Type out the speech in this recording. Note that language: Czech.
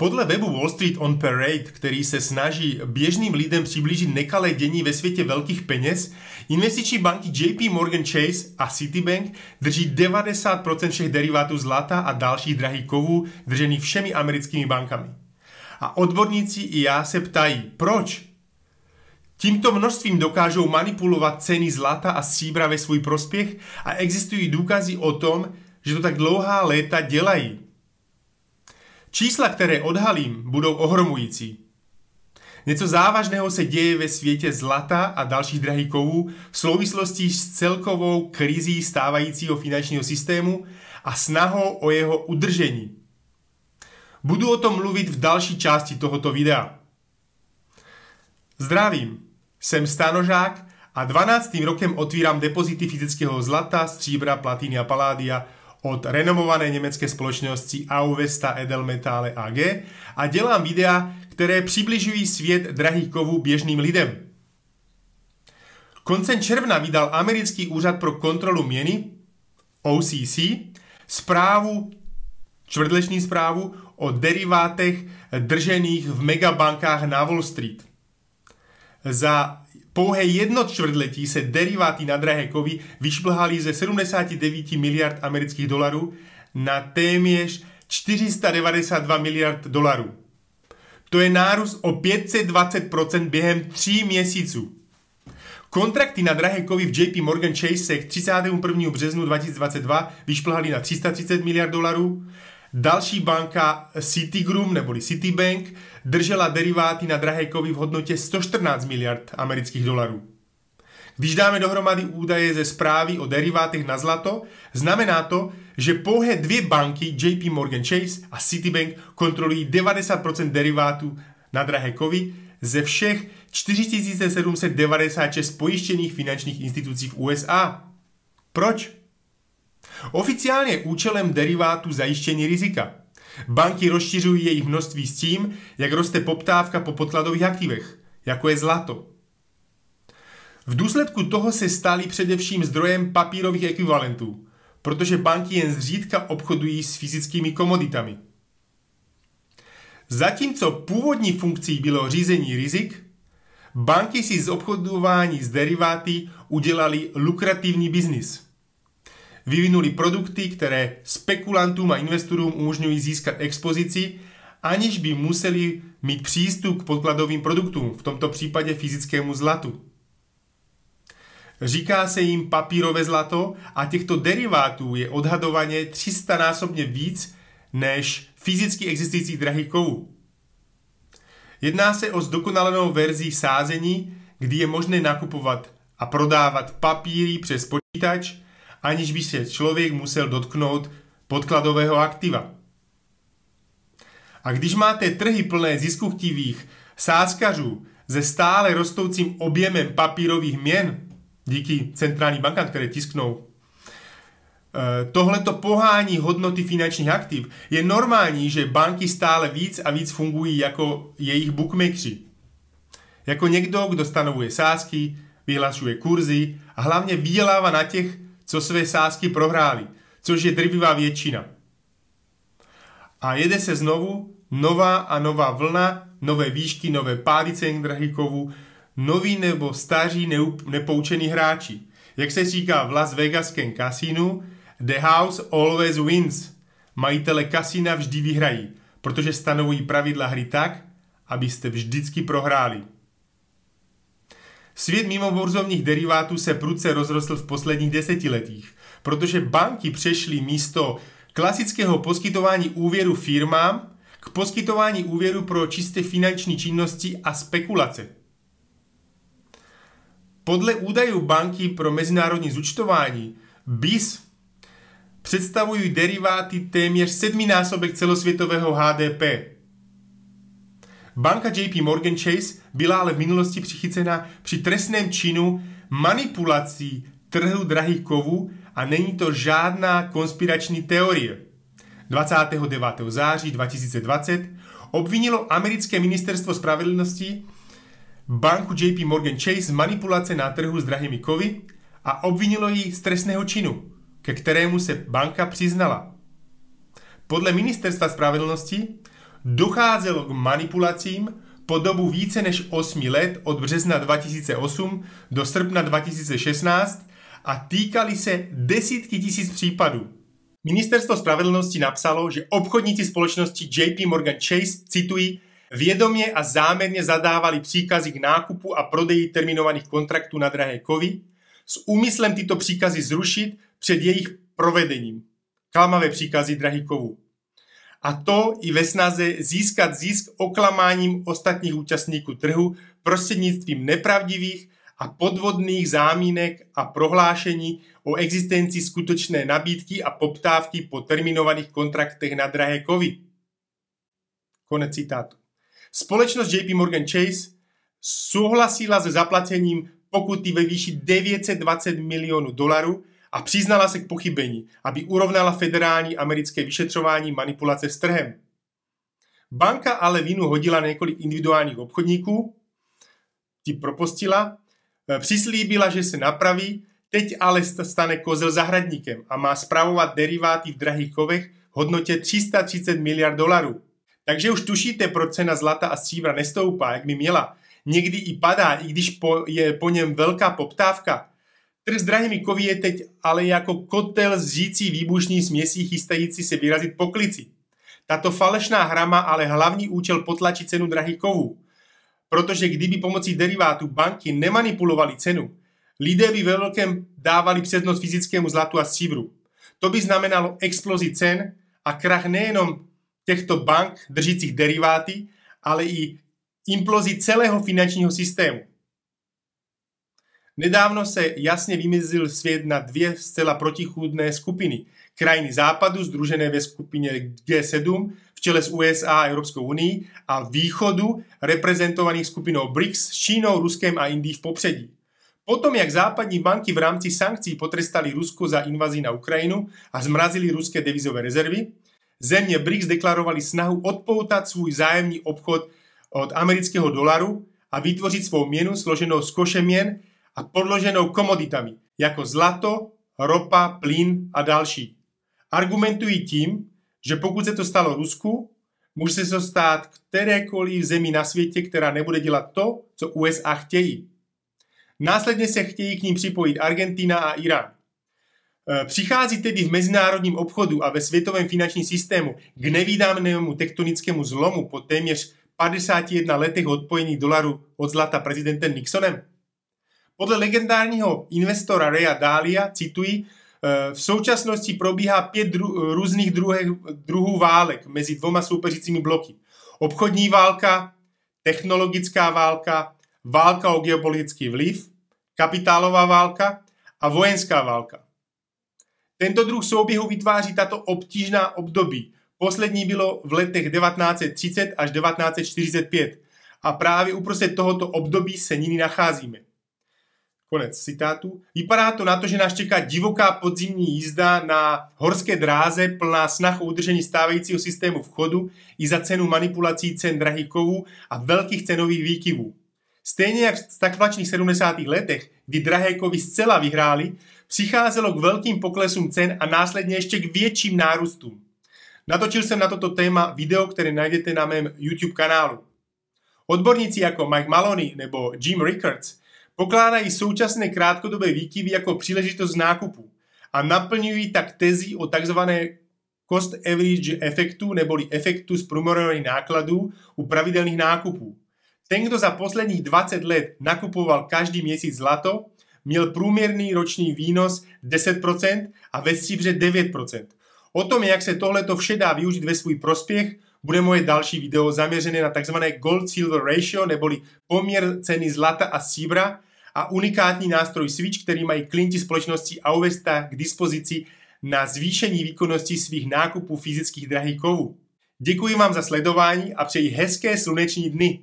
Podle webu Wall Street on Parade, který se snaží běžným lidem přiblížit nekalé dění ve světě velkých peněz, investiční banky JP Morgan Chase a Citibank drží 90% všech derivátů zlata a dalších drahých kovů držených všemi americkými bankami. A odborníci i já se ptají, proč? Tímto množstvím dokážou manipulovat ceny zlata a stříbra ve svůj prospěch a existují důkazy o tom, že to tak dlouhá léta dělají. Čísla, které odhalím, budou ohromující. Něco závažného se děje ve světě zlata a dalších drahých kovů v souvislosti s celkovou krizí stávajícího finančního systému a snahou o jeho udržení. Budu o tom mluvit v další části tohoto videa. Zdravím, jsem Stanožák a 12. rokem otvírám depozity fyzického zlata, stříbra, platiny a paládia od renomované německé společnosti Auvesta Edelmetalle AG a dělám videa, které přibližují svět drahých kovů běžným lidem. Koncem června vydal americký úřad pro kontrolu měny OCC zprávu, čtvrtleční zprávu o derivátech držených v megabankách na Wall Street. Za pouhé jedno čtvrtletí se deriváty na drahé kovy vyšplhaly ze 79 miliard amerických dolarů na téměř 492 miliard dolarů. To je nárůst o 520% během tří měsíců. Kontrakty na drahé kovy v JP Morgan Chase se k 31. březnu 2022 vyšplhaly na 330 miliard dolarů, Další banka Citigroup neboli Citibank držela deriváty na drahé kovy v hodnotě 114 miliard amerických dolarů. Když dáme dohromady údaje ze zprávy o derivátech na zlato, znamená to, že pouhé dvě banky JP Morgan Chase a Citibank kontrolují 90% derivátů na drahé kovy ze všech 4796 pojištěných finančních institucí v USA. Proč? Oficiálně účelem derivátu zajištění rizika. Banky rozšiřují jejich množství s tím, jak roste poptávka po podkladových aktivech, jako je zlato. V důsledku toho se staly především zdrojem papírových ekvivalentů, protože banky jen zřídka obchodují s fyzickými komoditami. Zatímco původní funkcí bylo řízení rizik, banky si z obchodování s deriváty udělali lukrativní biznis – vyvinuli produkty, které spekulantům a investorům umožňují získat expozici, aniž by museli mít přístup k podkladovým produktům, v tomto případě fyzickému zlatu. Říká se jim papírové zlato a těchto derivátů je odhadovaně 300 násobně víc než fyzicky existujících drahých kovů. Jedná se o zdokonalenou verzi sázení, kdy je možné nakupovat a prodávat papíry přes počítač aniž by se člověk musel dotknout podkladového aktiva. A když máte trhy plné ziskuchtivých sázkařů se stále rostoucím objemem papírových měn, díky centrální bankám, které tisknou, eh, tohleto pohání hodnoty finančních aktiv, je normální, že banky stále víc a víc fungují jako jejich bookmakeri. Jako někdo, kdo stanovuje sázky, vyhlašuje kurzy a hlavně vydělává na těch, co své sázky prohráli, což je drvivá většina. A jede se znovu nová a nová vlna, nové výšky, nové pády cen drahých kovů, noví nebo staří nepoučení hráči. Jak se říká v Las Vegaském kasínu, the house always wins. Majitele kasína vždy vyhrají, protože stanovují pravidla hry tak, abyste vždycky prohráli. Svět mimo burzovních derivátů se prudce rozrostl v posledních desetiletích, protože banky přešly místo klasického poskytování úvěru firmám k poskytování úvěru pro čisté finanční činnosti a spekulace. Podle údajů banky pro mezinárodní zúčtování BIS představují deriváty téměř sedminásobek celosvětového HDP. Banka JP Morgan Chase byla ale v minulosti přichycena při trestném činu manipulací trhu drahých kovů a není to žádná konspirační teorie. 29. září 2020 obvinilo americké ministerstvo spravedlnosti banku JP Morgan Chase z manipulace na trhu s drahými kovy a obvinilo ji z trestného činu, ke kterému se banka přiznala. Podle ministerstva spravedlnosti docházelo k manipulacím po dobu více než 8 let od března 2008 do srpna 2016 a týkali se desítky tisíc případů. Ministerstvo spravedlnosti napsalo, že obchodníci společnosti JP Morgan Chase, citují, vědomě a záměrně zadávali příkazy k nákupu a prodeji terminovaných kontraktů na drahé kovy s úmyslem tyto příkazy zrušit před jejich provedením. Klamavé příkazy drahých kovů. A to i ve snaze získat zisk oklamáním ostatních účastníků trhu prostřednictvím nepravdivých a podvodných zámínek a prohlášení o existenci skutečné nabídky a poptávky po terminovaných kontraktech na drahé kovy. Konec citátu. Společnost JP Morgan Chase souhlasila se zaplacením pokuty ve výši 920 milionů dolarů a přiznala se k pochybení, aby urovnala federální americké vyšetřování manipulace s trhem. Banka ale vinu hodila několik individuálních obchodníků, ti propostila, e, přislíbila, že se napraví, teď ale stane kozel zahradníkem a má zpravovat deriváty v drahých kovech v hodnotě 330 miliard dolarů. Takže už tušíte, proč cena zlata a stříbra nestoupá, jak by měla. Někdy i padá, i když po, je po něm velká poptávka. Drahými kovy je teď ale jako kotel zřící výbušní směsí chystající se vyrazit po klici. Tato falešná hra má ale hlavní účel potlačit cenu drahých kovů. Protože kdyby pomocí derivátů banky nemanipulovali cenu, lidé by ve velkém dávali přednost fyzickému zlatu a stříbru. To by znamenalo explozi cen a krach nejenom těchto bank držících deriváty, ale i implozi celého finančního systému. Nedávno se jasně vymezil svět na dvě zcela protichůdné skupiny. Krajiny západu, združené ve skupině G7, v čele s USA a Evropskou unii, a východu, reprezentovaných skupinou BRICS s Čínou, Ruskem a Indií v popředí. Potom, jak západní banky v rámci sankcí potrestali Rusko za invazi na Ukrajinu a zmrazili ruské devizové rezervy, země BRICS deklarovali snahu odpoutat svůj zájemný obchod od amerického dolaru a vytvořit svou měnu složenou z koše měn a podloženou komoditami, jako zlato, ropa, plyn a další. Argumentují tím, že pokud se to stalo Rusku, může se to stát kterékoliv zemi na světě, která nebude dělat to, co USA chtějí. Následně se chtějí k ním připojit Argentina a Irán. E, přichází tedy v mezinárodním obchodu a ve světovém finančním systému k nevýdámnému tektonickému zlomu po téměř 51 letech odpojení dolaru od zlata prezidentem Nixonem? Podle legendárního investora Raya Dalia, cituji, e, v současnosti probíhá pět dru- různých druhé, druhů válek mezi dvoma soupeřícími bloky. Obchodní válka, technologická válka, válka o geopolitický vliv, kapitálová válka a vojenská válka. Tento druh souběhu vytváří tato obtížná období. Poslední bylo v letech 1930 až 1945 a právě uprostřed tohoto období se nyní nacházíme. Konec citátu. Vypadá to na to, že nás čeká divoká podzimní jízda na horské dráze plná snah o udržení stávajícího systému vchodu i za cenu manipulací cen drahých kovů a velkých cenových výkyvů. Stejně jak v stakvačných 70. letech, kdy drahé kovy zcela vyhrály, přicházelo k velkým poklesům cen a následně ještě k větším nárůstům. Natočil jsem na toto téma video, které najdete na mém YouTube kanálu. Odborníci jako Mike Maloney nebo Jim Rickards pokládají současné krátkodobé výkyvy jako příležitost nákupu a naplňují tak tezi o takzvané cost average efektu neboli efektu z průměrných nákladů u pravidelných nákupů. Ten, kdo za posledních 20 let nakupoval každý měsíc zlato, měl průměrný roční výnos 10% a ve stříbře 9%. O tom, jak se tohleto vše dá využít ve svůj prospěch, bude moje další video zaměřené na tzv. gold-silver ratio, neboli poměr ceny zlata a stříbra a unikátní nástroj Switch, který mají klienti společnosti Auvesta k dispozici na zvýšení výkonnosti svých nákupů fyzických drahých kovů. Děkuji vám za sledování a přeji hezké sluneční dny.